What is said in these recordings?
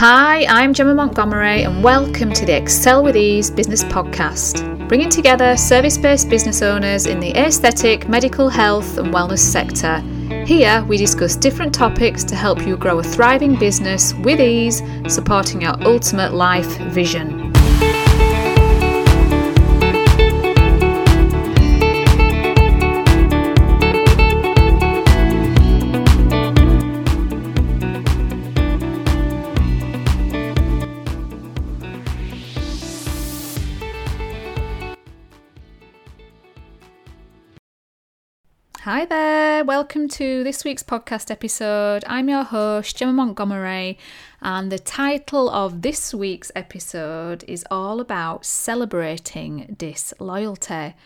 Hi, I'm Gemma Montgomery, and welcome to the Excel with Ease business podcast, bringing together service based business owners in the aesthetic, medical health, and wellness sector. Here, we discuss different topics to help you grow a thriving business with ease, supporting your ultimate life vision. Hi there, welcome to this week's podcast episode. I'm your host, Gemma Montgomery, and the title of this week's episode is all about celebrating disloyalty.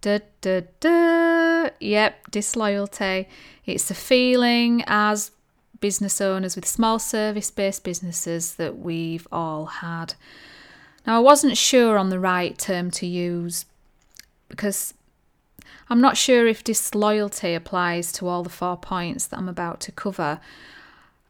Da, da, da. Yep, disloyalty. It's a feeling as business owners with small service based businesses that we've all had. Now, I wasn't sure on the right term to use because I'm not sure if disloyalty applies to all the four points that I'm about to cover,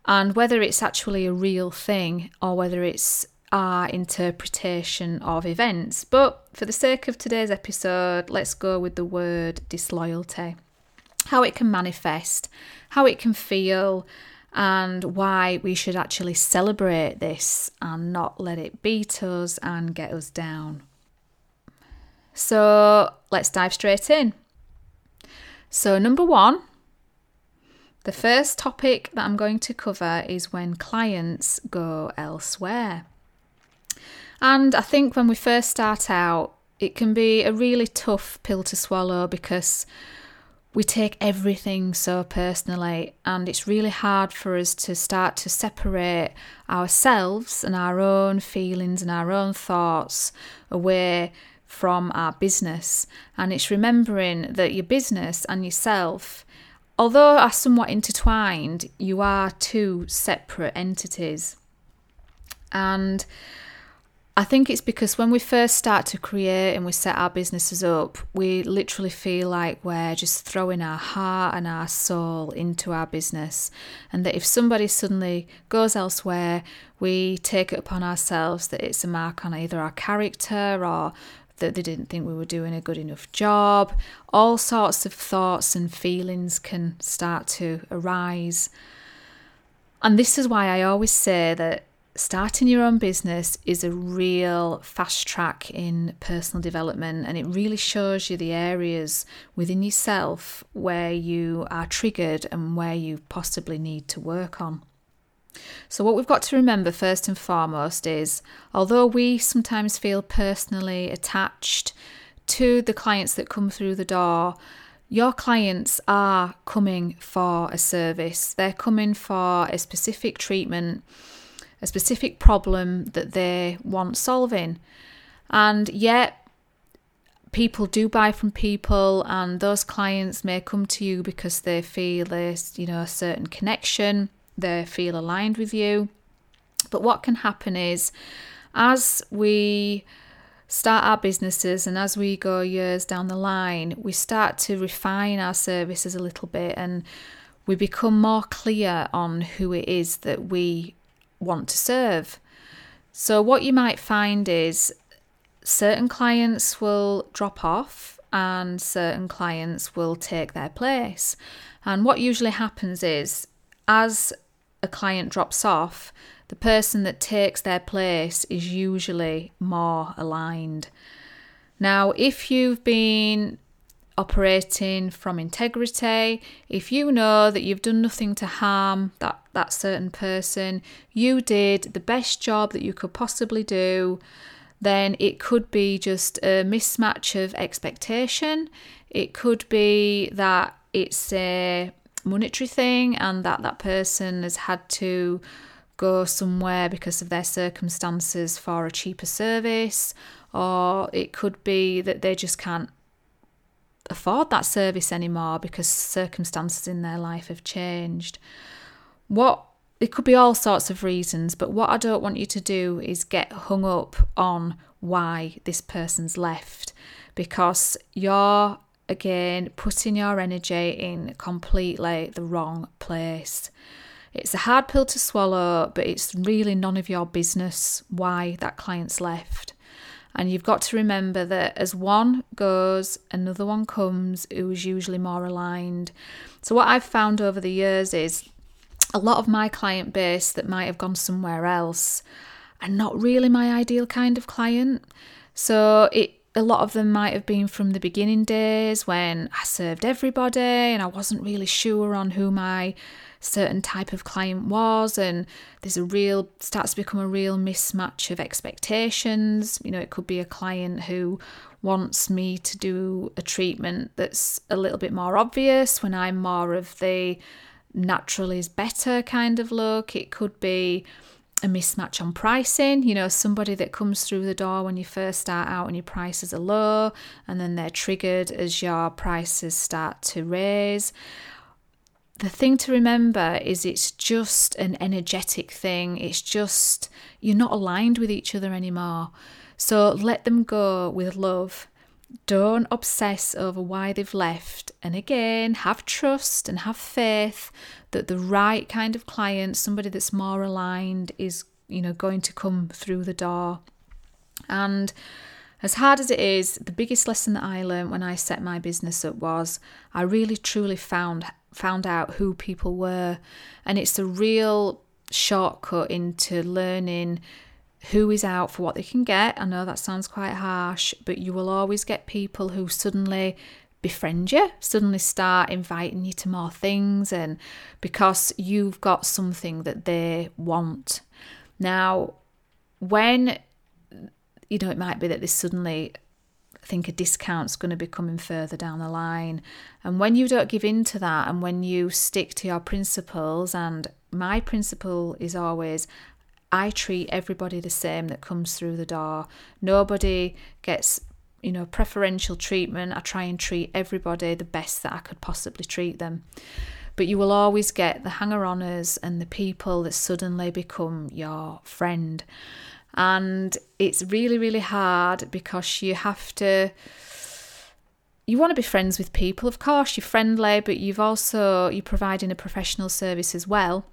and whether it's actually a real thing or whether it's our interpretation of events. But for the sake of today's episode, let's go with the word disloyalty how it can manifest, how it can feel, and why we should actually celebrate this and not let it beat us and get us down. So let's dive straight in. So, number one, the first topic that I'm going to cover is when clients go elsewhere. And I think when we first start out, it can be a really tough pill to swallow because we take everything so personally, and it's really hard for us to start to separate ourselves and our own feelings and our own thoughts away from our business. And it's remembering that your business and yourself, although are somewhat intertwined, you are two separate entities. And I think it's because when we first start to create and we set our businesses up, we literally feel like we're just throwing our heart and our soul into our business. And that if somebody suddenly goes elsewhere, we take it upon ourselves that it's a mark on either our character or that they didn't think we were doing a good enough job. All sorts of thoughts and feelings can start to arise. And this is why I always say that starting your own business is a real fast track in personal development and it really shows you the areas within yourself where you are triggered and where you possibly need to work on. So, what we've got to remember first and foremost is although we sometimes feel personally attached to the clients that come through the door, your clients are coming for a service, they're coming for a specific treatment, a specific problem that they want solving. And yet, people do buy from people and those clients may come to you because they feel there's you know a certain connection they feel aligned with you. But what can happen is as we start our businesses and as we go years down the line, we start to refine our services a little bit and we become more clear on who it is that we want to serve. So, what you might find is certain clients will drop off and certain clients will take their place. And what usually happens is, as a client drops off, the person that takes their place is usually more aligned. Now, if you've been operating from integrity, if you know that you've done nothing to harm that, that certain person, you did the best job that you could possibly do, then it could be just a mismatch of expectation. It could be that it's a monetary thing and that that person has had to go somewhere because of their circumstances for a cheaper service, or it could be that they just can't afford that service anymore because circumstances in their life have changed. What it could be all sorts of reasons, but what I don't want you to do is get hung up on why this person's left because you're again, putting your energy in completely the wrong place. It's a hard pill to swallow, but it's really none of your business why that client's left. And you've got to remember that as one goes, another one comes who is usually more aligned. So, what I've found over the years is a lot of my client base that might have gone somewhere else and not really my ideal kind of client. So, it a lot of them might have been from the beginning days when I served everybody and I wasn't really sure on who my certain type of client was and there's a real starts to become a real mismatch of expectations. You know it could be a client who wants me to do a treatment that's a little bit more obvious when I'm more of the natural is better kind of look. It could be a mismatch on pricing. You know, somebody that comes through the door when you first start out and your prices are low, and then they're triggered as your prices start to raise. The thing to remember is it's just an energetic thing. It's just you're not aligned with each other anymore. So let them go with love. Don't obsess over why they've left. And again, have trust and have faith that the right kind of client, somebody that's more aligned, is you know going to come through the door. And as hard as it is, the biggest lesson that I learned when I set my business up was I really truly found found out who people were, and it's a real shortcut into learning who is out for what they can get. I know that sounds quite harsh, but you will always get people who suddenly befriend you, suddenly start inviting you to more things, and because you've got something that they want. Now, when you know, it might be that they suddenly think a discount's going to be coming further down the line. And when you don't give in to that, and when you stick to your principles, and my principle is always I treat everybody the same that comes through the door. Nobody gets you know, preferential treatment. I try and treat everybody the best that I could possibly treat them. But you will always get the hanger oners and the people that suddenly become your friend. And it's really, really hard because you have to. You want to be friends with people, of course, you're friendly, but you've also you're providing a professional service as well.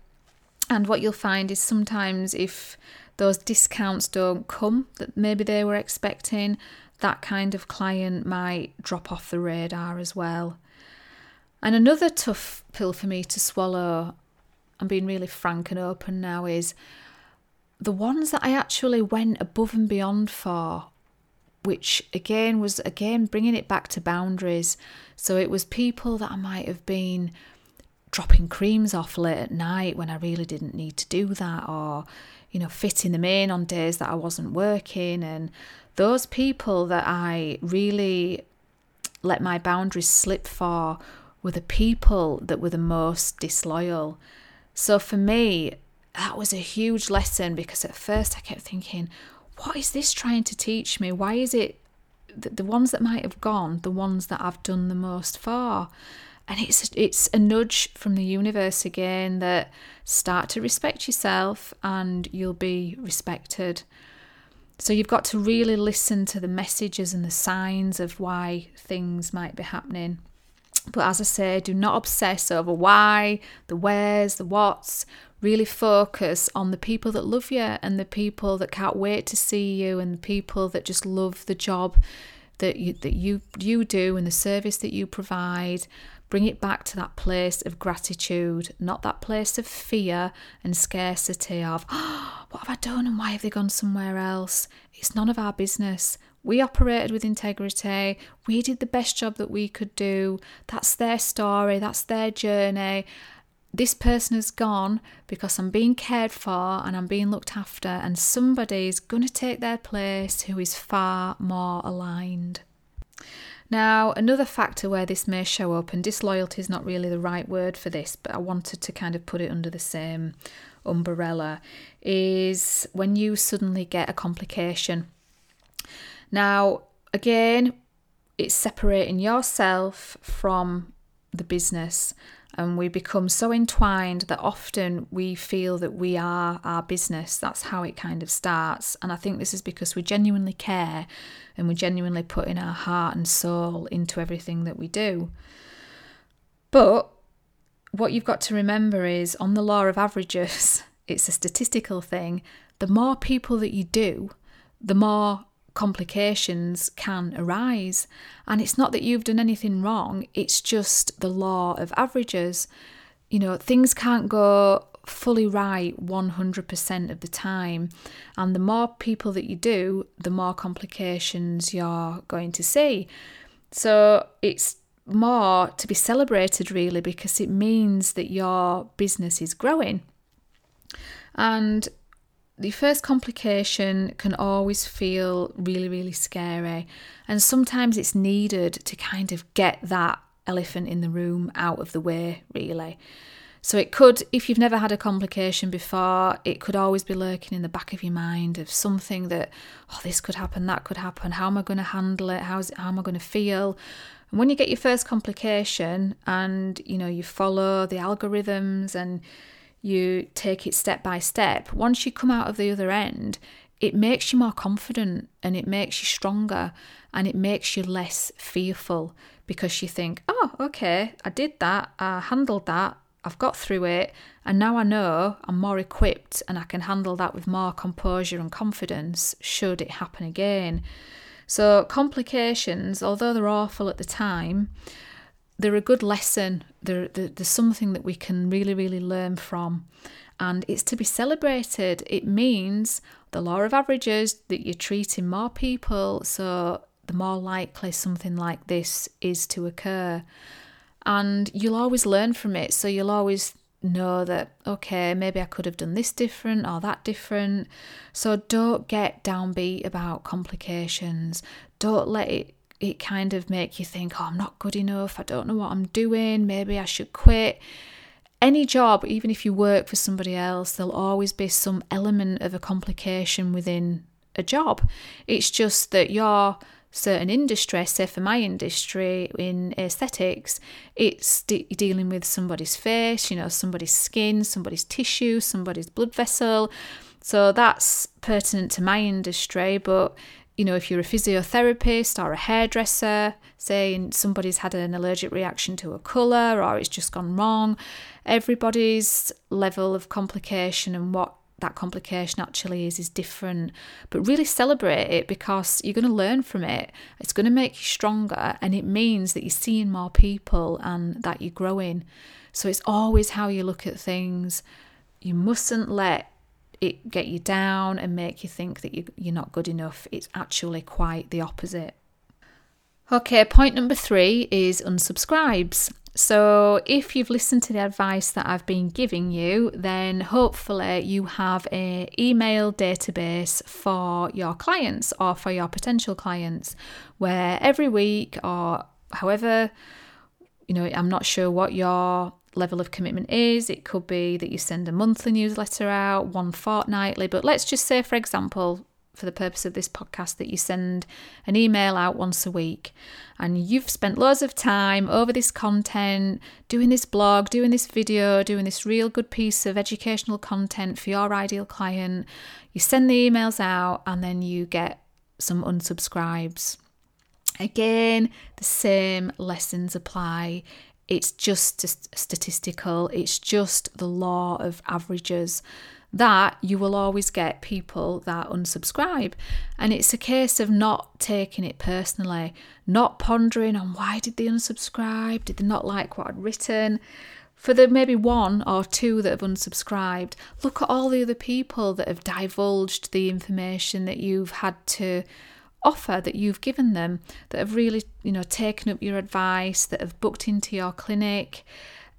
And what you'll find is sometimes if those discounts don't come that maybe they were expecting, that kind of client might drop off the radar as well. And another tough pill for me to swallow, I'm being really frank and open now, is the ones that I actually went above and beyond for, which again was again bringing it back to boundaries. So it was people that I might have been dropping creams off late at night when I really didn't need to do that, or you know, fitting them in on days that I wasn't working, and those people that I really let my boundaries slip for were the people that were the most disloyal. So for me, that was a huge lesson because at first I kept thinking, what is this trying to teach me? Why is it that the ones that might have gone, the ones that I've done the most for? And it's it's a nudge from the universe again that start to respect yourself and you'll be respected. So you've got to really listen to the messages and the signs of why things might be happening. But as I say, do not obsess over why, the wheres, the whats. Really focus on the people that love you and the people that can't wait to see you and the people that just love the job that you that you you do and the service that you provide Bring it back to that place of gratitude, not that place of fear and scarcity of, oh, what have I done and why have they gone somewhere else? It's none of our business. We operated with integrity. We did the best job that we could do. That's their story, that's their journey. This person has gone because I'm being cared for and I'm being looked after, and somebody's going to take their place who is far more aligned. Now, another factor where this may show up, and disloyalty is not really the right word for this, but I wanted to kind of put it under the same umbrella, is when you suddenly get a complication. Now, again, it's separating yourself from the business and we become so entwined that often we feel that we are our business. That's how it kind of starts. And I think this is because we genuinely care and we genuinely put in our heart and soul into everything that we do. But what you've got to remember is on the law of averages, it's a statistical thing. The more people that you do, the more complications can arise. And it's not that you've done anything wrong, it's just the law of averages. You know, things can't go fully right 100% of the time. And the more people that you do, the more complications you're going to see. So it's more to be celebrated, really, because it means that your business is growing. And the first complication can always feel really, really scary. And sometimes it's needed to kind of get that elephant in the room out of the way, really. So it could, if you've never had a complication before, it could always be lurking in the back of your mind of something that, oh, this could happen, that could happen. How am I going to handle it? How's it, how am I going to feel? And when you get your first complication and you know you follow the algorithms and you take it step by step, once you come out of the other end, it makes you more confident and it makes you stronger and it makes you less fearful because you think, oh, okay, I did that, I handled that, I've got through it, and now I know I'm more equipped and I can handle that with more composure and confidence should it happen again. So, complications, although they're awful at the time, they're a good lesson. They're, they're, there's something that we can really, really learn from. And it's to be celebrated. It means the law of averages that you're treating more people, so the more likely something like this is to occur and you'll always learn from it. So you'll always know that, okay, maybe I could have done this different or that different. So don't get downbeat about complications. Don't let it it kind of make you think, oh, I'm not good enough. I don't know what I'm doing. Maybe I should quit. Any job, even if you work for somebody else, there'll always be some element of a complication within a job. It's just that you're certain industry, say for my industry in aesthetics, it's de- dealing with somebody's face, you know, somebody's skin, somebody's tissue, somebody's blood vessel. So that's pertinent to my industry. But, you know, if you're a physiotherapist or a hairdresser, saying somebody's had an allergic reaction to a colour or it's just gone wrong, everybody's level of complication and what that complication actually is is different. But really celebrate it because you're going to learn from it. It's going to make you stronger and it means that you're seeing more people and that you're growing. So it's always how you look at things. You mustn't let it get you down and make you think that you're not good enough it's actually quite the opposite Okay, point number three is unsubscribes. So, if you've listened to the advice that I've been giving you, then hopefully you have a email database for your clients or for your potential clients where every week or however, you know, I'm not sure what your level of commitment is. It could be that you send a monthly newsletter out, one fortnightly, but let's just say, for example, for the purpose of this podcast that you send an email out once a week and you've spent loads of time over this content, doing this blog, doing this video, doing this real good piece of educational content for your ideal client. You send the emails out and then you get some unsubscribes. Again, the same lessons apply. It's just statistical, it's just the law of averages that you will always get people that unsubscribe. And it's a case of not taking it personally, not pondering on why did they unsubscribe? Did they not like what I'd written? For the maybe one or two that have unsubscribed, look at all the other people that have divulged the information that you've had to offer that you've given them, that have really, you know, taken up your advice, that have booked into your clinic.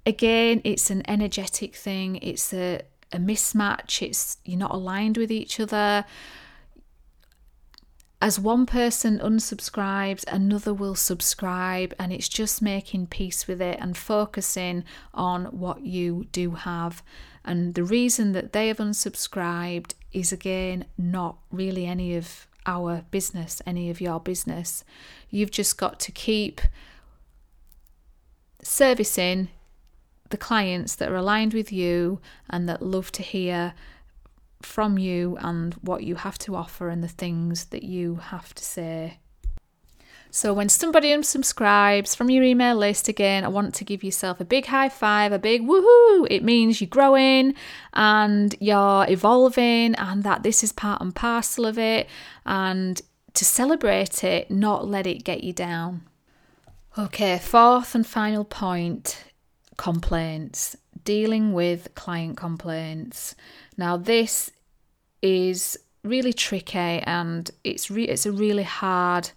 Again, it's an energetic thing. It's a a mismatch, it's you're not aligned with each other. As one person unsubscribes, another will subscribe, and it's just making peace with it and focusing on what you do have. And the reason that they have unsubscribed is again not really any of our business, any of your business. You've just got to keep servicing the clients that are aligned with you and that love to hear from you and what you have to offer and the things that you have to say. So when somebody unsubscribes from your email list again, I want to give yourself a big high five, a big woohoo. It means you're growing and you're evolving and that this is part and parcel of it and to celebrate it, not let it get you down. Okay, fourth and final point complaints, dealing with client complaints. Now, this is really tricky and it's re- it's a really hard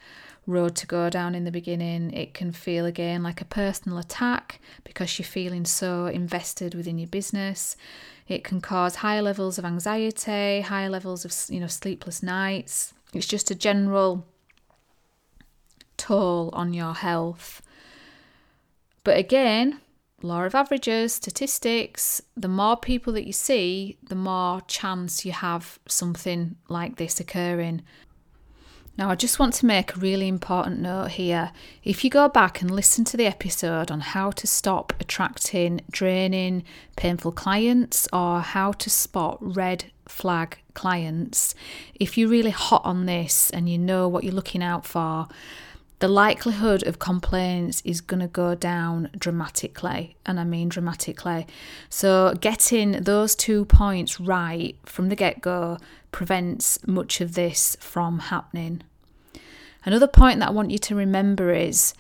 road to go down in the beginning. It can feel again like a personal attack because you're feeling so invested within your business. It can cause higher levels of anxiety, higher levels of you know sleepless nights. It's just a general toll on your health. But again, law of averages, statistics, the more people that you see, the more chance you have something like this occurring. Now, I just want to make a really important note here. If you go back and listen to the episode on how to stop attracting draining, painful clients or how to spot red flag clients, if you're really hot on this and you know what you're looking out for, the likelihood of complaints is going to go down dramatically, and I mean dramatically. So, getting those two points right from the get go prevents much of this from happening. Another point that I want you to remember is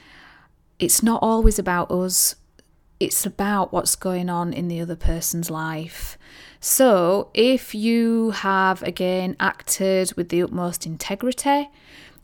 it's not always about us, it's about what's going on in the other person's life. So, if you have again acted with the utmost integrity,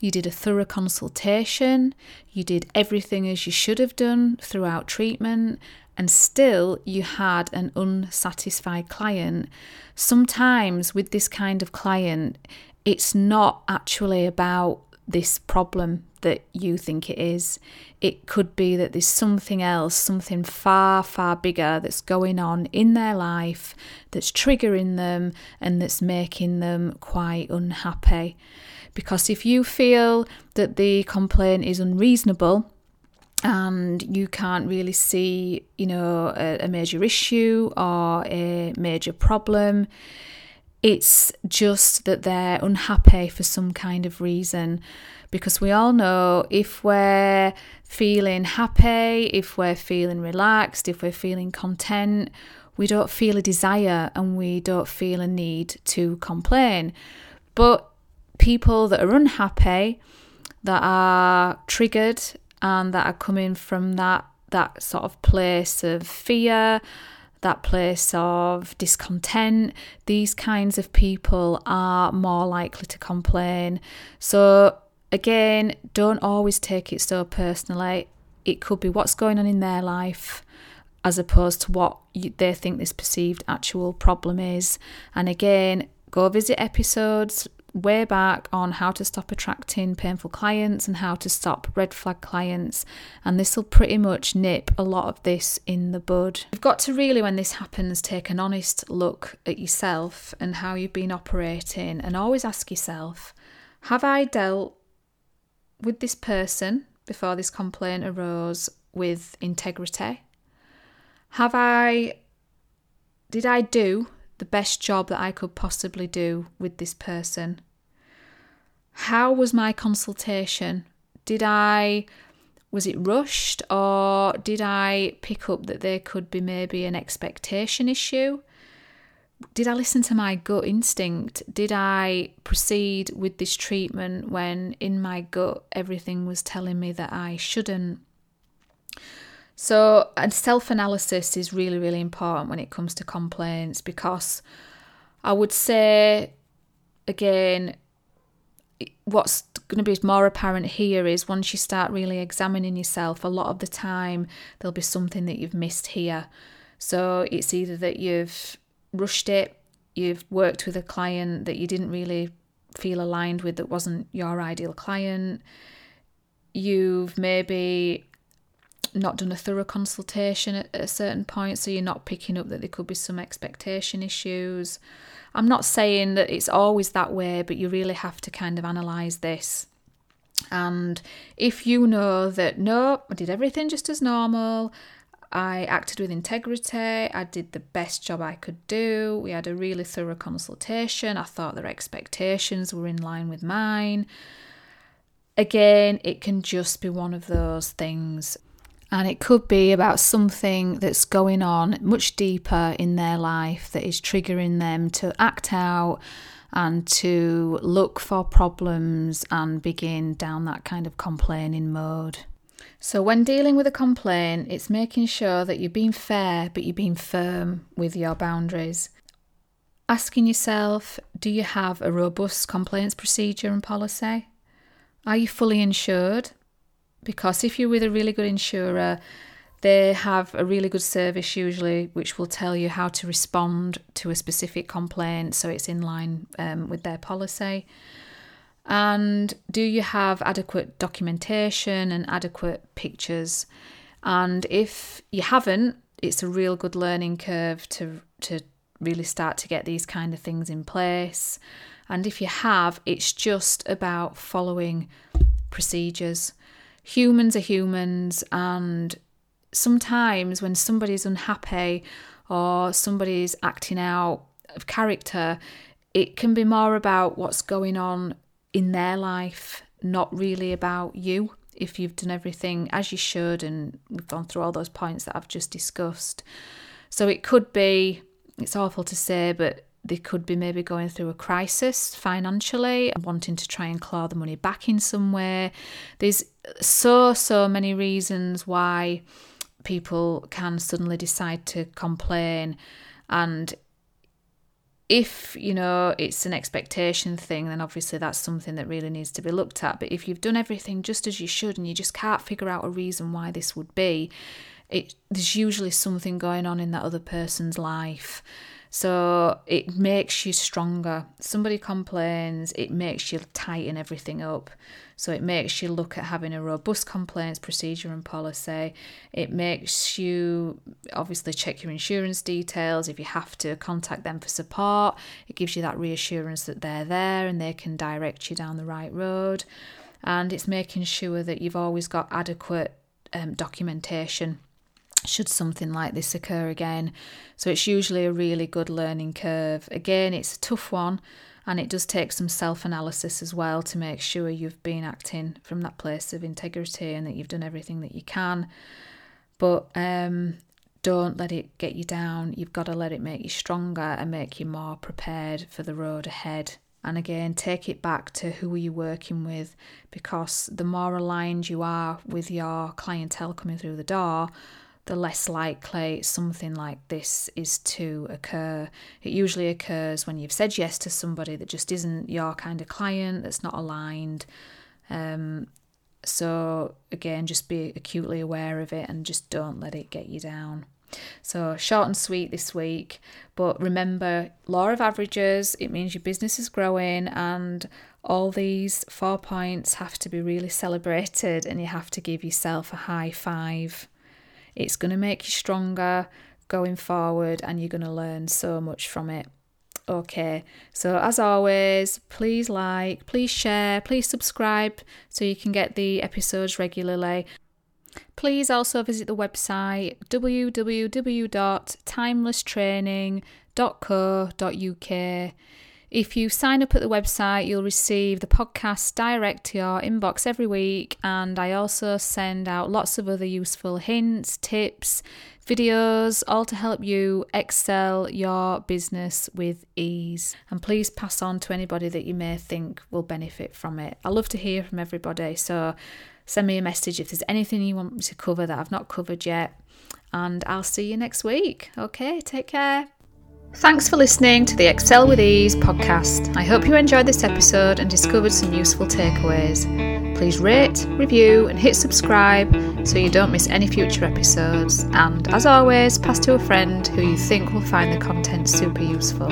you did a thorough consultation, you did everything as you should have done throughout treatment, and still you had an unsatisfied client. Sometimes with this kind of client, it's not actually about this problem that you think it is. It could be that there's something else, something far, far bigger that's going on in their life that's triggering them and that's making them quite unhappy. Because if you feel that the complaint is unreasonable, and you can't really see, you know, a, a major issue or a major problem, it's just that they're unhappy for some kind of reason. Because we all know if we're feeling happy, if we're feeling relaxed, if we're feeling content, we don't feel a desire and we don't feel a need to complain. But people that are unhappy, that are triggered, and that are coming from that that sort of place of fear, that place of discontent, these kinds of people are more likely to complain. So, again, don't always take it so personally. It could be what's going on in their life as opposed to what you, they think this perceived actual problem is. And again, go visit episodes way back on how to stop attracting painful clients and how to stop red flag clients. And this will pretty much nip a lot of this in the bud. You've got to really, when this happens, take an honest look at yourself and how you've been operating and always ask yourself Have I dealt with this person before this complaint arose with integrity? Have I, did I do the best job that I could possibly do with this person. How was my consultation? Did I was it rushed or did I pick up that there could be maybe an expectation issue? Did I listen to my gut instinct? Did I proceed with this treatment when in my gut everything was telling me that I shouldn't? So, uh, and self analysis is really, really important when it comes to complaints because I would say, again, what's going to be more apparent here is once you start really examining yourself, a lot of the time there'll be something that you've missed here. So, it's either that you've rushed it, you've worked with a client that you didn't really feel aligned with, that wasn't your ideal client, you've maybe not done a thorough consultation at, a certain point, so you're not picking up that there could be some expectation issues. I'm not saying that it's always that way, but you really have to kind of analyse this. And if you know that, no, I did everything just as normal, I acted with integrity, I did the best job I could do, we had a really thorough consultation, I thought their expectations were in line with mine Again, it can just be one of those things. And it could be about something that's going on much deeper in their life that is triggering them to act out and to look for problems and begin down that kind of complaining mode. So, when dealing with a complaint, it's making sure that you're being fair but you're being firm with your boundaries. Asking yourself, do you have a robust complaints procedure and policy? Are you fully insured? Because if you're with a really good insurer, they have a really good service usually, which will tell you how to respond to a specific complaint so it's in line um, with their policy. And do you have adequate documentation and adequate pictures? And if you haven't, it's a real good learning curve to to really start to get these kind of things in place. And if you have, it's just about following procedures. Humans are humans, and sometimes when somebody's unhappy or somebody's acting out of character, it can be more about what's going on in their life, not really about you. If you've done everything as you should, and we've gone through all those points that I've just discussed. So it could be, it's awful to say, but they could be maybe going through a crisis financially and wanting to try and claw the money back in some way. There's so, so many reasons why people can suddenly decide to complain. And if you know it's an expectation thing then obviously that's something that really needs to be looked at but if you've done everything just as you should and you just can't figure out a reason why this would be it there's usually something going on in that other person's life so it makes you stronger. Somebody complains, it makes you tighten everything up. So it makes you look at having a robust complaints procedure and policy. It makes you obviously check your insurance details. If you have to contact them for support, it gives you that reassurance that they're there and they can direct you down the right road. And it's making sure that you've always got adequate um, documentation should something like this occur again. So it's usually a really good learning curve. Again, it's a tough one and it does take some self analysis as well to make sure you've been acting from that place of integrity and that you've done everything that you can. But um, don't let it get you down. You've got to let it make you stronger and make you more prepared for the road ahead. And again, take it back to who are you working with because the more aligned you are with your clientele coming through the door, the less likely something like this is to occur. It usually occurs when you've said yes to somebody that just isn't your kind of client, that's not aligned. Um, so, again, just be acutely aware of it and just don't let it get you down. So, short and sweet this week, but remember law of averages, it means your business is growing, and all these four points have to be really celebrated, and you have to give yourself a high five. It's going to make you stronger going forward and you're going to learn so much from it. Okay, so as always, please like, please share, please subscribe so you can get the episodes regularly. Please also visit the website www.timelesstraining.co.uk. If you sign up at the website, you'll receive the podcast direct to your inbox every week, and I also send out lots of other useful hints, tips, videos, all to help you excel your business with ease. And please pass on to anybody that you may think will benefit from it. I love to hear from everybody, so send me a message if there's anything you want me to cover that I've not covered yet. And I'll see you next week. Okay, take care. Thanks for listening to the Excel with Ease podcast. I hope you enjoyed this episode and discovered some useful takeaways. Please rate, review, and hit subscribe so you don't miss any future episodes. And as always, pass to a friend who you think will find the content super useful.